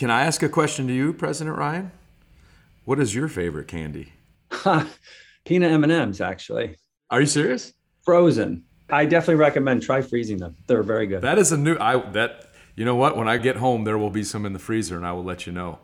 Can I ask a question to you, President Ryan? What is your favorite candy? Peanut M&Ms, actually. Are you serious? Frozen. I definitely recommend try freezing them. They're very good. That is a new I that you know what? When I get home, there will be some in the freezer, and I will let you know.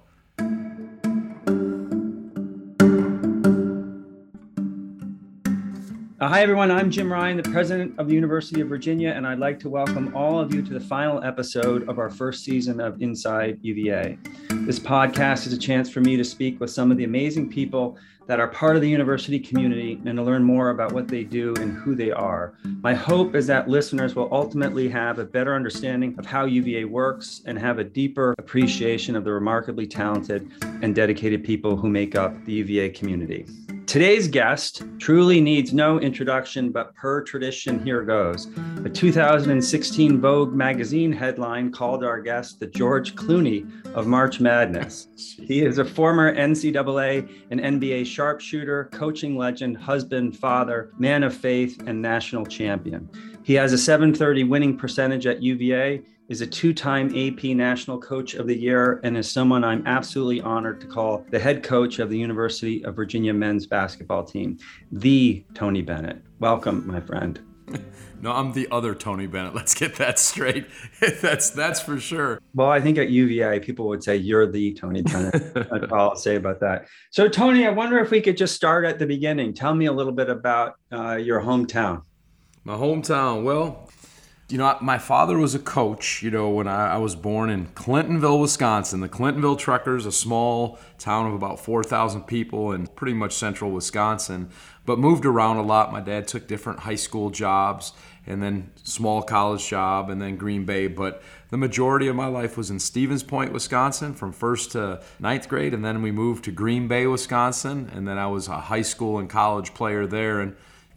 Uh, hi, everyone. I'm Jim Ryan, the president of the University of Virginia, and I'd like to welcome all of you to the final episode of our first season of Inside UVA. This podcast is a chance for me to speak with some of the amazing people that are part of the university community and to learn more about what they do and who they are. My hope is that listeners will ultimately have a better understanding of how UVA works and have a deeper appreciation of the remarkably talented and dedicated people who make up the UVA community. Today's guest truly needs no introduction, but per tradition, here goes. A 2016 Vogue magazine headline called our guest the George Clooney of March Madness. He is a former NCAA and NBA sharpshooter, coaching legend, husband, father, man of faith, and national champion. He has a 730 winning percentage at UVA is a two time AP National Coach of the Year and is someone I'm absolutely honored to call the head coach of the University of Virginia men's basketball team, the Tony Bennett. Welcome, my friend. No, I'm the other Tony Bennett. Let's get that straight. that's that's for sure. Well, I think at UVA people would say you're the Tony Bennett. that's all I'll say about that. So, Tony, I wonder if we could just start at the beginning. Tell me a little bit about uh, your hometown. My hometown. Well, you know, my father was a coach, you know, when I, I, was born in Clintonville, Wisconsin. The Clintonville Truckers, a small town of about 4,000 people in pretty much central Wisconsin, but moved around a lot. My dad took different high school jobs and then small college job and then Green Bay. But the majority of my life was in Stevens Point, Wisconsin from first to ninth grade. And then we moved to Green Bay, Wisconsin. And then I was a high school and college player there. And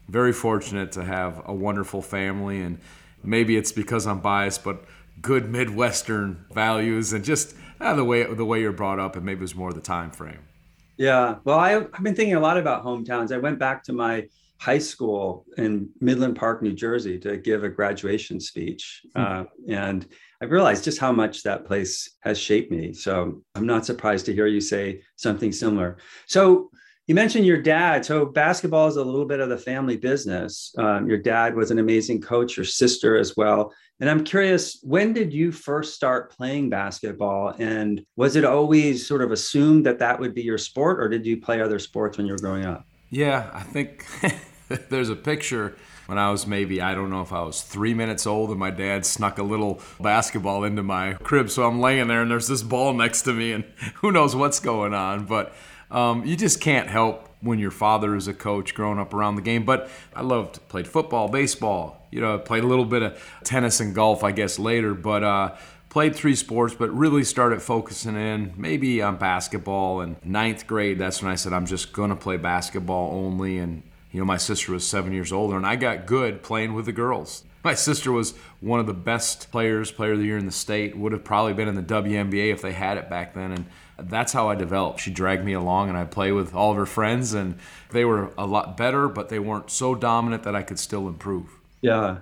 very fortunate to have a wonderful family and maybe it's because I'm biased, but good Midwestern values and just uh, the way the way you're brought up, and maybe it was more the time frame. Yeah, well, I, I've been thinking a lot about hometowns. I went back to my high school in Midland Park, New Jersey, to give a graduation speech, hmm. uh, and I realized just how much that place has shaped me. So I'm not surprised to hear you say something similar. So you mentioned your dad. So basketball is a little bit of the family business. Um, your dad was an amazing coach, your sister as well. And I'm curious, when did you first start playing basketball? And was it always sort of assumed that that would be your sport, or did you play other sports when you were growing up? Yeah, I think there's a picture when I was maybe, I don't know if I was three minutes old, and my dad snuck a little basketball into my crib. So I'm laying there, and there's this ball next to me, and who knows what's going on. But um, you just can't help when your father is a coach growing up around the game. But I loved played football, baseball. You know, played a little bit of tennis and golf, I guess later. But uh, played three sports, but really started focusing in maybe on basketball. And ninth grade, that's when I said I'm just gonna play basketball only. And you know, my sister was seven years older, and I got good playing with the girls. My sister was one of the best players, player of the year in the state. Would have probably been in the WNBA if they had it back then. And that's how I developed. She dragged me along and I play with all of her friends and they were a lot better, but they weren't so dominant that I could still improve. Yeah.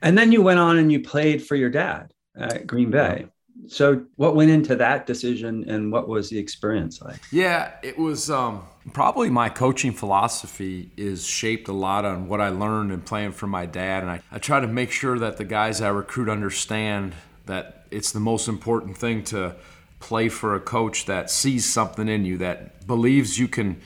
And then you went on and you played for your dad at Green Bay. So what went into that decision and what was the experience like? Yeah, it was um, probably my coaching philosophy is shaped a lot on what I learned in playing for my dad. And I, I try to make sure that the guys I recruit understand that it's the most important thing to play for a coach that sees something in you, that believes you can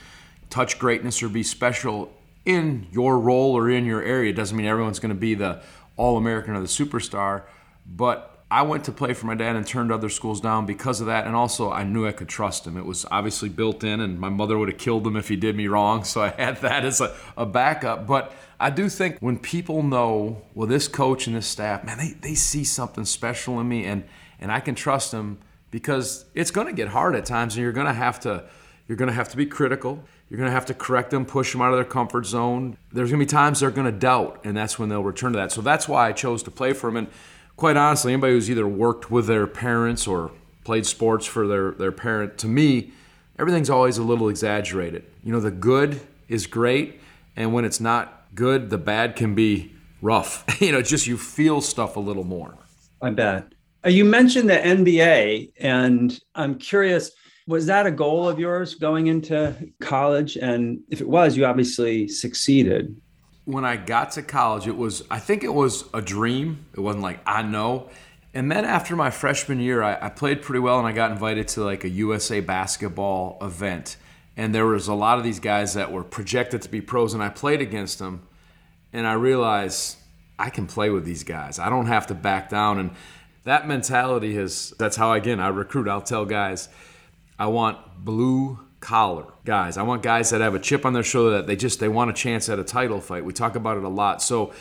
touch greatness or be special in your role or in your area. It doesn't mean everyone's going to be the All American or the superstar, but I went to play for my dad and turned other schools down because of that. And also, I knew I could trust him. It was obviously built in, and my mother would have killed him if he did me wrong. So I had that as a, a backup. But I do think when people know, well, this coach and this staff, man, they, they see something special in me, and, and I can trust them because it's going to get hard at times and you're going to have to you're going to have to be critical you're going to have to correct them push them out of their comfort zone there's going to be times they're going to doubt and that's when they'll return to that so that's why i chose to play for them and quite honestly anybody who's either worked with their parents or played sports for their, their parent to me everything's always a little exaggerated you know the good is great and when it's not good the bad can be rough you know just you feel stuff a little more i bet Uh, you mentioned the NBA, and I'm curious was that a goal of yours going into college? And if it was, you obviously succeeded. When I got to college, it was, I think it was a dream. It wasn't like, I know. And then after my freshman year, I, I played pretty well and I got invited to like a USA basketball event. And there was a lot of these guys that were projected to be pros, and I played against them. And I realized I can play with these guys. I don't have to back down. And that mentality has, that's how, again, I recruit. I'll tell guys, I want blue collar guys. I want guys that have a chip on their shoulder that they just they want a chance at a title fight. We talk about it a lot. So,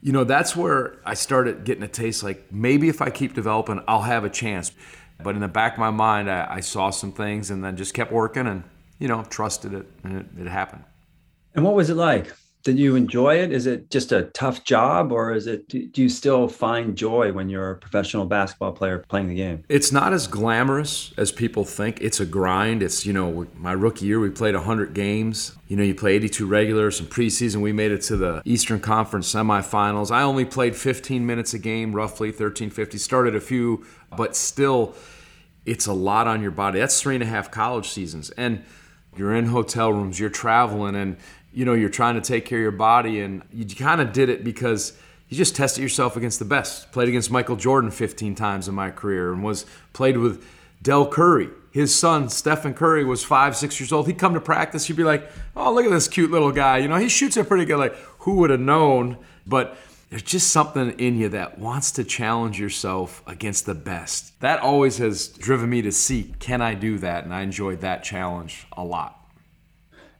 you know, that's where I started getting a taste like maybe if I keep developing, I'll have a chance. But in the back of my mind, I, I saw some things and then just kept working and, you know, trusted it and it, it happened. And what was it like? Did you enjoy it? Is it just a tough job, or is it? Do you still find joy when you're a professional basketball player playing the game? It's not as glamorous as people think. It's a grind. It's you know, my rookie year we played 100 games. You know, you play 82 regulars. and preseason we made it to the Eastern Conference semifinals. I only played 15 minutes a game, roughly 1350. Started a few, but still, it's a lot on your body. That's three and a half college seasons, and you're in hotel rooms. You're traveling and you know, you're trying to take care of your body, and you kind of did it because you just tested yourself against the best. Played against Michael Jordan 15 times in my career, and was played with Del Curry. His son, Stephen Curry, was five, six years old. He'd come to practice. You'd be like, "Oh, look at this cute little guy." You know, he shoots it pretty good. Like, who would have known? But there's just something in you that wants to challenge yourself against the best. That always has driven me to seek, can I do that? And I enjoyed that challenge a lot.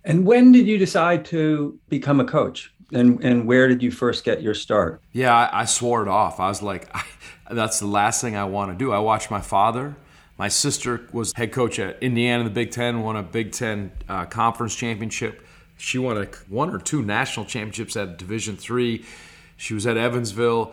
And when did you decide to become a coach? And and where did you first get your start? Yeah, I, I swore it off. I was like, I, that's the last thing I want to do. I watched my father. My sister was head coach at Indiana in the Big Ten, won a Big Ten uh, conference championship. She won a, one or two national championships at Division three. She was at Evansville.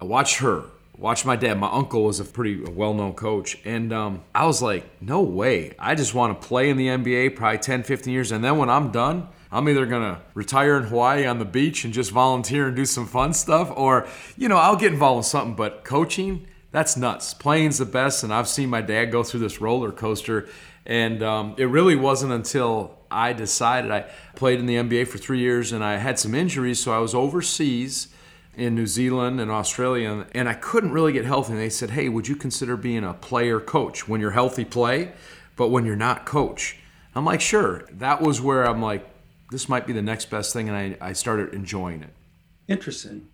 I watched her watched my dad. My uncle was a pretty well-known coach, and um, I was like, no way. I just want to play in the NBA, probably 10, 15 years, and then when I'm done, I'm either gonna retire in Hawaii on the beach and just volunteer and do some fun stuff, or you know, I'll get involved in something. But coaching, that's nuts. Playing's the best, and I've seen my dad go through this roller coaster. And um, it really wasn't until I decided I played in the NBA for three years, and I had some injuries, so I was overseas in New Zealand and Australia, and I couldn't really get healthy. And they said, "Hey, would you consider being a player coach when you're healthy? Play, but when you're not, coach." I'm like, "Sure." That was where I'm like, "This might be the next best thing," and I, I started enjoying it. Interesting.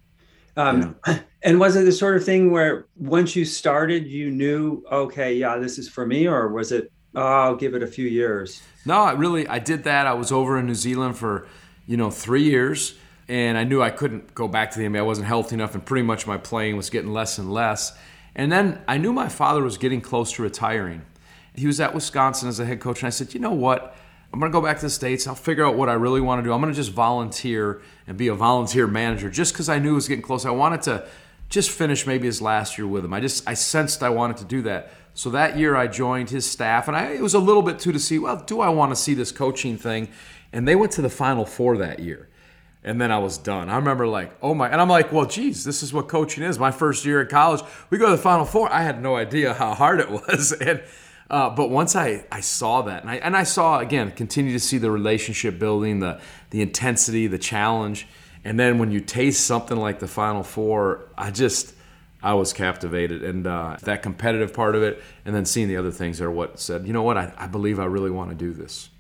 Um, yeah. And was it the sort of thing where once you started, you knew, okay, yeah, this is for me, or was it, oh, I'll give it a few years? No, I really, I did that. I was over in New Zealand for, you know, three years and I knew I couldn't go back to the NBA. I wasn't healthy enough, and pretty much my playing was getting less and less. And then I knew my father was getting close to retiring. He was at Wisconsin as a head coach, and I said, you know what? I'm going to go back to the States. I'll figure out what I really want to do. I'm going to just volunteer and be a volunteer manager just because I knew it was getting close. I wanted to just finish maybe his last year with him. I just I sensed I wanted to do that. So that year I joined his staff, and I, it was a little bit too to see. Well, do I want to see this coaching thing? And they went to the Final Four that year and then I was done. I remember like, oh my, and I'm like, well, geez, this is what coaching is. My first year in college, we go to the Final Four. I had no idea how hard it was, and uh, but once I I saw that, and I and I saw again, continue to see the relationship building, the the intensity, the challenge, and then when you taste something like the Final Four, I just I was captivated, and uh, that competitive part of it, and then seeing the other things are what said, you know what, I, I believe I really want to do this.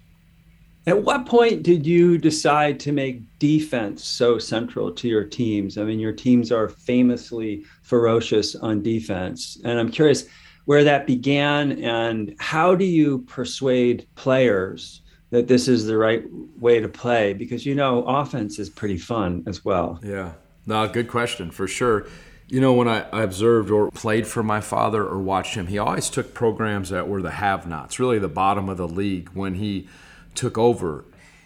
At what point did you decide to make defense so central to your teams? I mean, your teams are famously ferocious on defense. And I'm curious where that began and how do you persuade players that this is the right way to play? Because, you know, offense is pretty fun as well. Yeah. No, good question for sure. You know, when I, observed or played for my father or watched him, he always took programs that were the have nots, really the bottom of the league when he took over,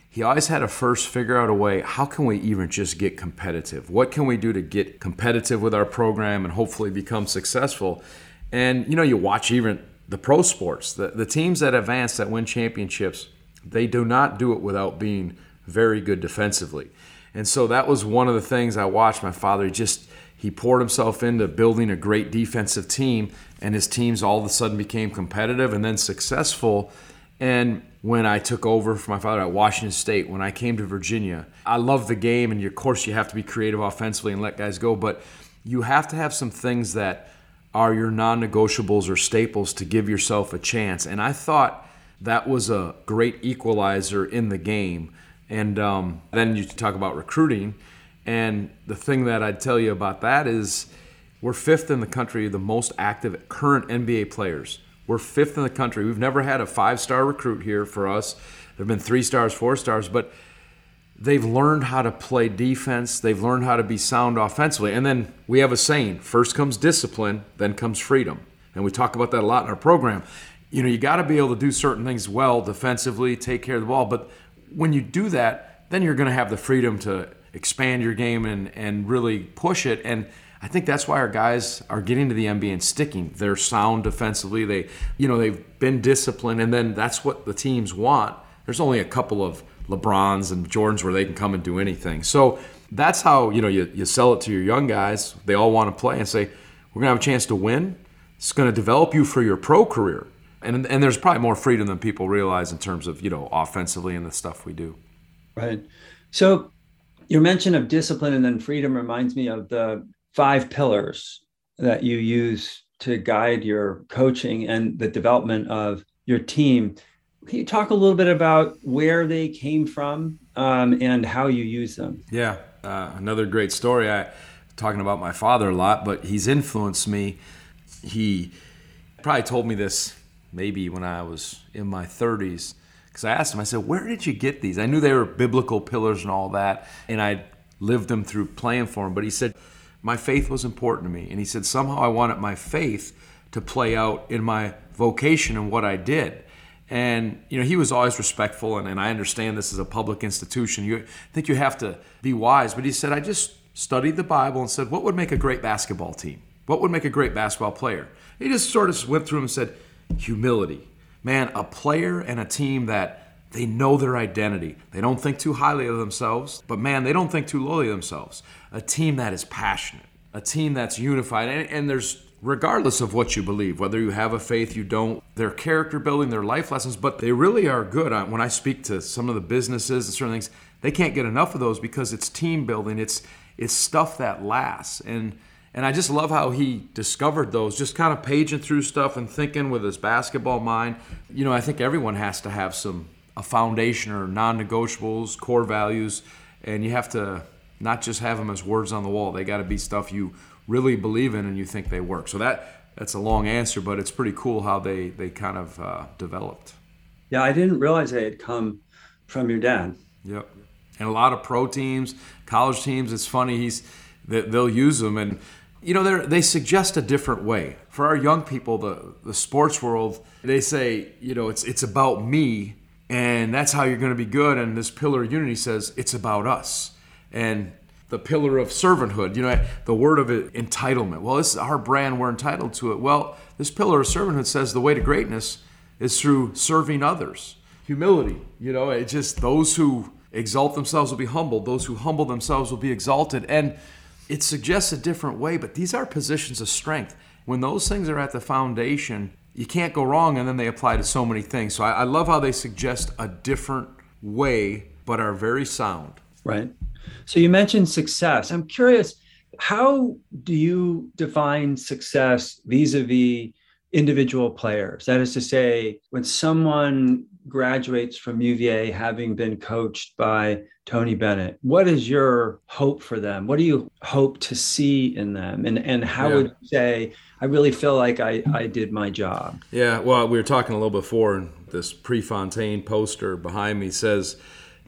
he always had to first figure out a way how can we even just get competitive? What can we do to get competitive with our program and hopefully become successful? And you know, you watch even the pro sports, the, the teams that advance that win championships, they do not do it without being very good defensively. And so that was one of the things I watched my father. He just he poured himself into building a great defensive team, and his teams all of a sudden became competitive and then successful. And when I took over for my father at Washington State, when I came to Virginia, I love the game, and of course you have to be creative offensively and let guys go, but you have to have some things that are your non-negotiables or staples to give yourself a chance. And I thought that was a great equalizer in the game. And um, then you talk about recruiting and the thing that I'd tell you about that is we're fifth in the country, the most active current NBA players. We're fifth in the country. We've never had a five star recruit here for us. There have been three stars, four stars, but they've learned how to play defense. They've learned how to be sound offensively. And then we have a saying first comes discipline, then comes freedom. And we talk about that a lot in our program. You know, you got to be able to do certain things well defensively, take care of the ball. But when you do that, then you're going to have the freedom to expand your game and, and really push it. And I think that's why our guys are getting to the NBA and sticking. They're sound defensively. They, you know, they've been disciplined, and then that's what the teams want. There's only a couple of LeBrons and Jordans where they can come and do anything. So that's how you know you, you sell it to your young guys. They all want to play and say, "We're gonna have a chance to win. It's gonna develop you for your pro career." And and there's probably more freedom than people realize in terms of you know offensively and the stuff we do. Right. So your mention of discipline and then freedom reminds me of the five pillars that you use to guide your coaching and the development of your team. Can you talk a little bit about where they came from um, and how you use them? Yeah, uh, another great story. I talking about my father a lot, but he's influenced me. He probably told me this maybe when I was in my 30s because I asked him, I said, Where did you get these? I knew they were biblical pillars and all that, and I lived them through playing for him. But he said, My faith was important to me. And he said, Somehow I wanted my faith to play out in my vocation and what I did. And you know, he was always respectful, and, and I understand this is a public institution. You think you have to be wise, but he said, I just studied the Bible and said, what would make a great basketball team? What would make a great basketball player? He just sort of went through and said, humility, man, a player and a team that they know their identity. They don't think too highly of themselves, but man, they don't think too lowly of themselves. A team that is passionate, a team that's unified, and, and there's regardless of what you believe, whether you have a faith, you don't, their character building, their life lessons, but they really are good. When I speak to some of the businesses and certain things, they can't get enough of those because it's team building. It's it's stuff that lasts. And and I just love how he discovered those, just kind of paging through stuff and thinking with his basketball mind. You know, I think everyone has to have some a foundation or non-negotiables, core values, and you have to not just have them as words on the wall. They got to be stuff you really believe in and you think they work. So that that's a long answer, but it's pretty cool how they they kind of uh, developed. Yeah, I didn't realize they had come from your dad. Yep, and a lot of pro teams, college teams. It's funny he's they'll use them and you know, they suggest a different way. For our young people, the, the sports world, they say, you know, it's, it's about me, and that's how you're going to be good. And this pillar of unity says it's about us. And the pillar of servanthood, you know, the word of it, entitlement. Well, this is our brand, we're entitled to it. Well, this pillar of servanthood says the way to greatness is through serving others. Humility, you know, it just those who exalt themselves will be humbled, those who humble themselves will be exalted. And it suggests a different way, but these are positions of strength. When those things are at the foundation, you can't go wrong, and then they apply to so many things. So I, I love how they suggest a different way, but are very sound. Right. So you mentioned success. I'm curious, how do you define success vis a vis individual players? That is to say, when someone graduates from UVA having been coached by Tony Bennett. What is your hope for them? What do you hope to see in them? And and how yeah. would you say I really feel like I, I did my job? Yeah, well, we were talking a little before, and this Prefontaine poster behind me says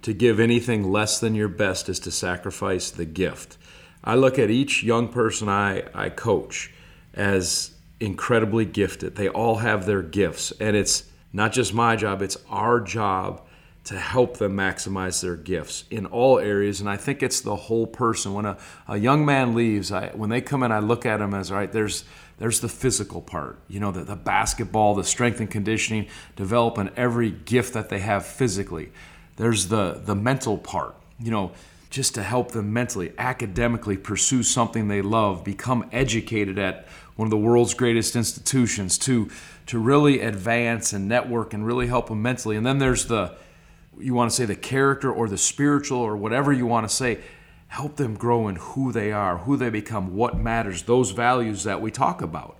to give anything less than your best is to sacrifice the gift. I look at each young person I, I coach as incredibly gifted. They all have their gifts, and it's not just my job, it's our job to help them maximize their gifts in all areas. And I think it's the whole person. When a, a young man leaves, I, when they come in, I look at them as, right, there's, there's the physical part, you know, the, the basketball, the strength and conditioning, developing every gift that they have physically. There's the, the mental part, you know, just to help them mentally, academically pursue something they love, become educated at one of the world's greatest institutions, to to really advance and network and really help them mentally. And then there's the you want to say the character or the spiritual or whatever you want to say help them grow in who they are, who they become, what matters, those values that we talk about.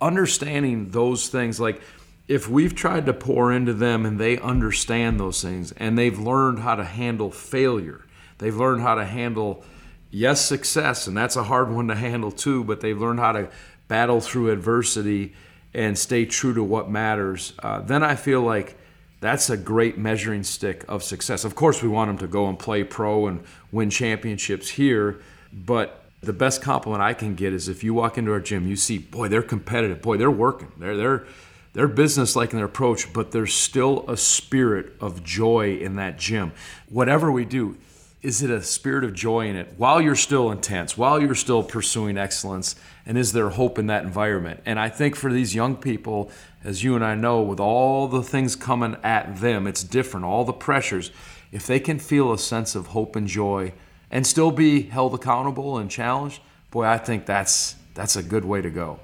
Understanding those things, like if we've tried to pour into them and they understand those things and they've learned how to handle failure, they've learned how to handle, yes, success, and that's a hard one to handle too, but they've learned how to battle through adversity and stay true to what matters, uh, then I feel like that's a great measuring stick of success. Of course, we want them to go and play pro and win championships here, but the best compliment I can get is if you walk into our gym, you see, boy, they're competitive, boy, they're working, they're they're they're business-like in their approach, but there's still a spirit of joy in that gym. Whatever we do, is it a spirit of joy in it while you're still intense, while you're still pursuing excellence, and is there hope in that environment? And I think for these young people, as you and I know, with all the things coming at them, it's different, all the pressures. If they can feel a sense of hope and joy and still be held accountable and challenged, boy, I think that's that's a good way to go.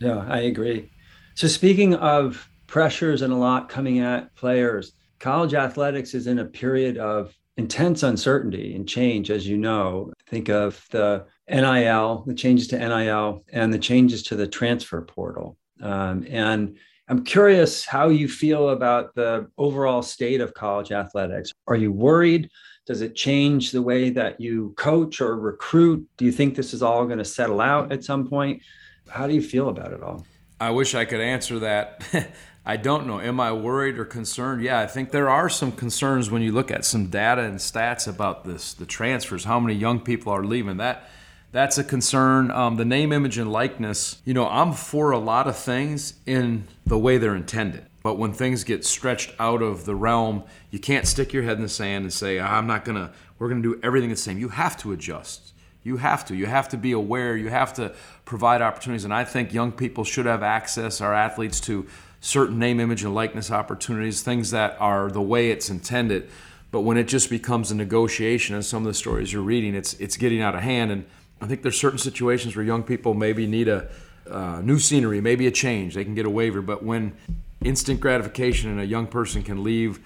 Yeah, I agree. So speaking of pressures and a lot coming at players, college athletics is in a period of intense uncertainty and change, as you know. Think of the NIL, the changes to NIL, and the changes to the transfer portal. Um, and I'm curious how you feel about the overall state of college athletics. Are you worried? Does it change the way that you coach or recruit? Do you think this is all going to settle out at some point? How do you feel about it all? I wish I could answer that. I don't know. Am I worried or concerned? Yeah, I think there are some concerns when you look at some data and stats about this, the transfers, how many young people are leaving. That that's a concern. Um, the name, image, and likeness. You know, I'm for a lot of things in the way they're intended. But when things get stretched out of the realm, you can't stick your head in the sand and say, I'm not to, we're to do everything the same. You have to adjust. You have to. You have to be aware. You have to provide opportunities. And I think young people should have access, our athletes, to certain name, image, and likeness opportunities, things that are the way it's intended. But when it just becomes a negotiation, and some of the stories you're reading, it's it's getting out of hand. And I think there's certain situations where young people maybe need a uh, new scenery, maybe a change. They can get a waiver, but when instant gratification and a young person can leave,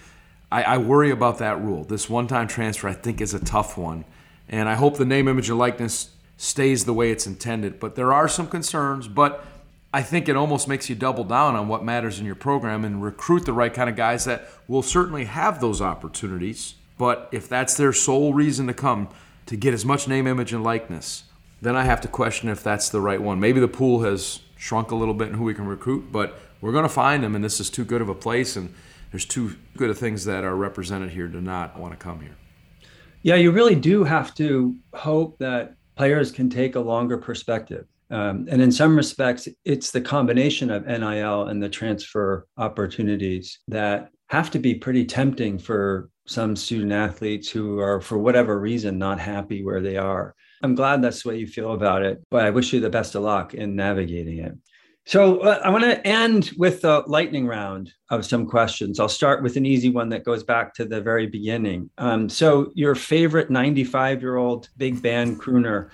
I, I worry about that rule. This one-time transfer, I think, is a tough one, and I hope the name, image, and likeness stays the way it's intended. But there are some concerns, but I think it almost makes you double down on what matters in your program and recruit the right kind of guys that will certainly have those opportunities. But if that's their sole reason to come, to get as much name, image, and likeness, then I have to question if that's the right one. Maybe the pool has shrunk a little bit in who we can recruit, but we're going to find them, and this is too good of a place, and there's too good of things that are represented here to not want to come here. Yeah, you really do have to hope that players can take a longer perspective. Um, and in some respects, it's the combination of NIL and the transfer opportunities that have to be pretty tempting for some student athletes who are, for whatever reason, not happy where they are. I'm glad that's the way you feel about it, but I wish you the best of luck in navigating it. So uh, I want to end with a lightning round of some questions. I'll start with an easy one that goes back to the very beginning. Um, so your favorite 95 year old big band crooner,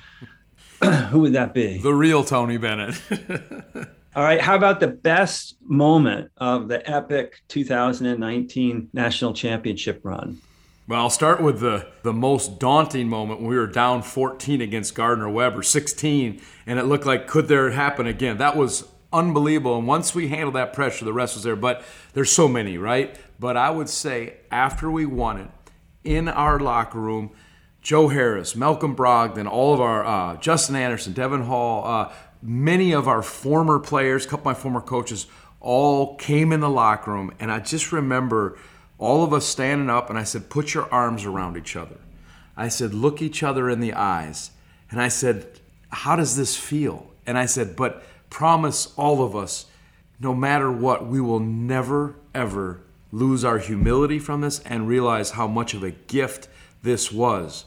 who would that be? The real Tony Bennett. All right. How about the best moment of the epic 2019 national championship run? Well, I'll start with the, the most daunting moment when we were down 14 against Gardner Webb, or 16, and it looked like could there happen again? That was unbelievable. And once we handled that pressure, the rest was there. But there's so many, right? But I would say after we won it, in our locker room, Joe Harris, Malcolm Brogdon, all of our uh, Justin Anderson, Devon Hall, uh, many of our former players, a couple of my former coaches, all came in the locker room, and I just remember all of us standing up, and I said, "Put your arms around each other." I said, "Look each other in the eyes," and I said, "How does this feel?" And I said, "But." promise all of us, no matter what, we will never, ever lose our humility from this and realize how much of a gift this was.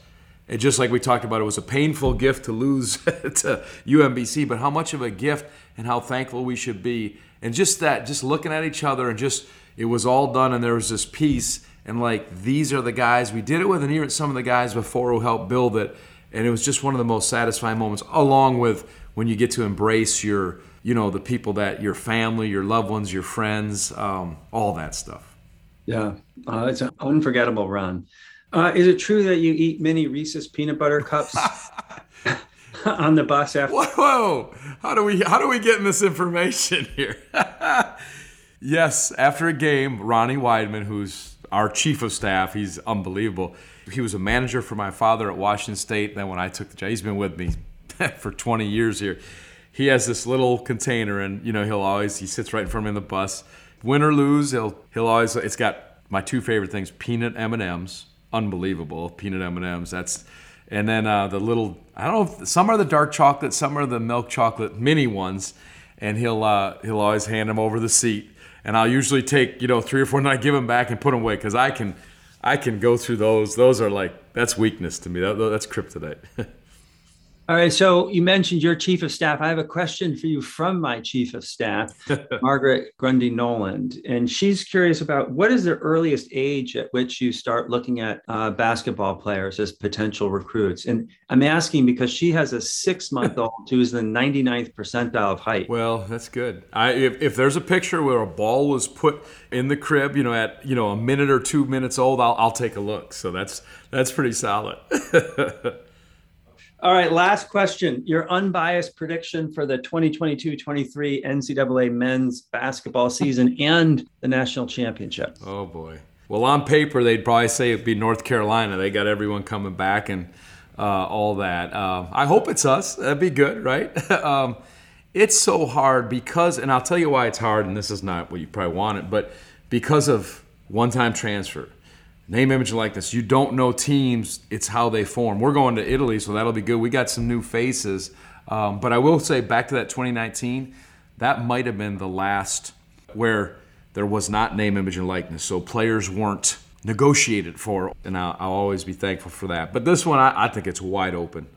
And just like we talked about, it was a painful gift to lose to UMBC, but how much of a gift and how thankful we should be. And just that, just looking at each other and just, it was all done and there was this peace. and like these are the guys we did it with, and here are some of the guys before who helped build it, and it was just one of the most satisfying moments, along with when you get to embrace your you know the people that your family, your loved ones, your friends, um, all that stuff. Yeah, uh, it's an unforgettable run. Uh, is it true that you eat many Reese's peanut butter cups on the bus after? Whoa, whoa! How do we how do we get in this information here? yes, after a game, Ronnie Wideman, who's our chief of staff, he's unbelievable. He was a manager for my father at Washington State. Then when I took the job, he's been with me for 20 years here. He has this little container, and you know he'll always he sits right in front of me in the bus. Win or lose, he'll he'll always. It's got my two favorite things: peanut M and M's, unbelievable peanut M and M's. That's and then uh, the little I don't know some are the dark chocolate, some are the milk chocolate mini ones, and he'll uh, he'll always hand them over the seat, and I'll usually take you know three or four and I give them back and put them away because I can I can go through those. Those are like that's weakness to me. That, that's kryptonite. All right. So you mentioned your chief of staff. I have a question for you from my chief of staff, Margaret Grundy Noland. And she's curious about what is the earliest age at which you start looking at uh, basketball players as potential recruits? And I'm asking because she has a six month old who's the 99th percentile of height. Well, that's good. I, if, if there's a picture where a ball was put in the crib, you know, at you know a minute or two minutes old, I'll, I'll take a look. So that's that's pretty solid. All right, last question. Your unbiased prediction for the 2022 23 NCAA men's basketball season and the national championship. Oh, boy. Well, on paper, they'd probably say it'd be North Carolina. They got everyone coming back and uh, all that. Uh, I hope it's us. That'd be good, right? um, it's so hard because, and I'll tell you why it's hard, and this is not what you probably wanted, but because of one time transfer name, image, and likeness. You don't know teams; it's how they form. We're going to Italy, so that'll be good. We got some new faces, um, but I will say back to that 2019, that might have been the last where there was not name, image, and likeness. So players weren't negotiated for, and I'll, I'll always be thankful for that. But this one, I, I think it's wide open.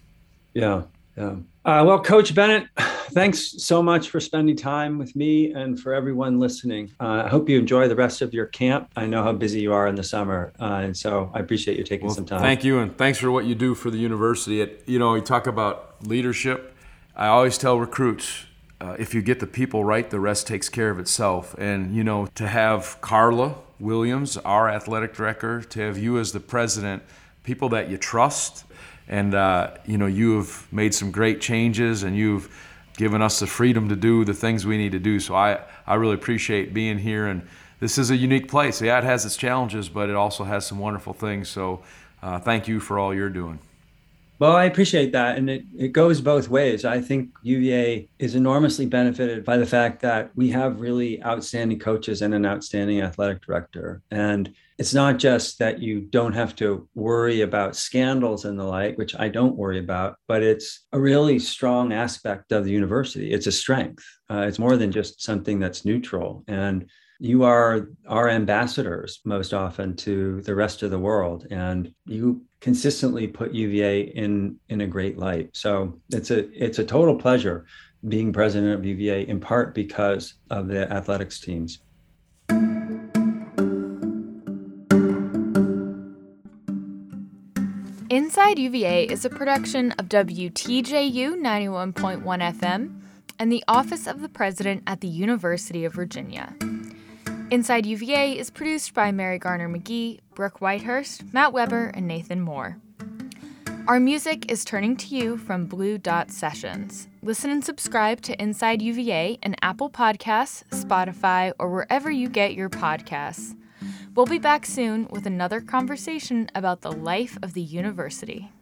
Yeah, yeah. Uh, well, Coach Bennett, thanks so much for spending time with me and for everyone listening. Uh, I hope you enjoy the rest of your camp. I know how busy you are in the summer, uh, and so I appreciate you taking well, some time. Thank you, and thanks for what you do for the university. It, you know, you talk about leadership. I always tell recruits, uh, if you get the people right, the rest takes care of itself. And you know, to have Carla Williams, our athletic director, to have you as the president, people that you trust and uh, you know you have made some great changes and you've given us the freedom to do the things we need to do. So i i really appreciate being here and this is a unique place. Yeah it has its challenges but it also has some wonderful things. So uh, thank you for all you're doing well, I appreciate that. And it, it goes both ways. I think UVA is enormously benefited by the fact that we have really outstanding coaches and an outstanding athletic director. And it's not just that you don't have to worry about scandals and the like, which I don't worry about, but it's a really strong aspect of the university. It's a strength. Uh, it's more than just something that's neutral. And you are our ambassadors most often to the rest of the world and you consistently put UVA in in a great light so it's a it's a total pleasure being president of UVA in part because of the athletics teams Inside UVA is a production of WTJU 91.1 FM and the Office of the President at the University of Virginia. Inside UVA is produced by Mary Garner McGee, Brooke Whitehurst, Matt Weber, and Nathan Moore. Our music is Turning to You from Blue Dot Sessions. Listen and subscribe to Inside UVA in Apple Podcasts, Spotify, or wherever you get your podcasts. We'll be back soon with another conversation about the life of the university.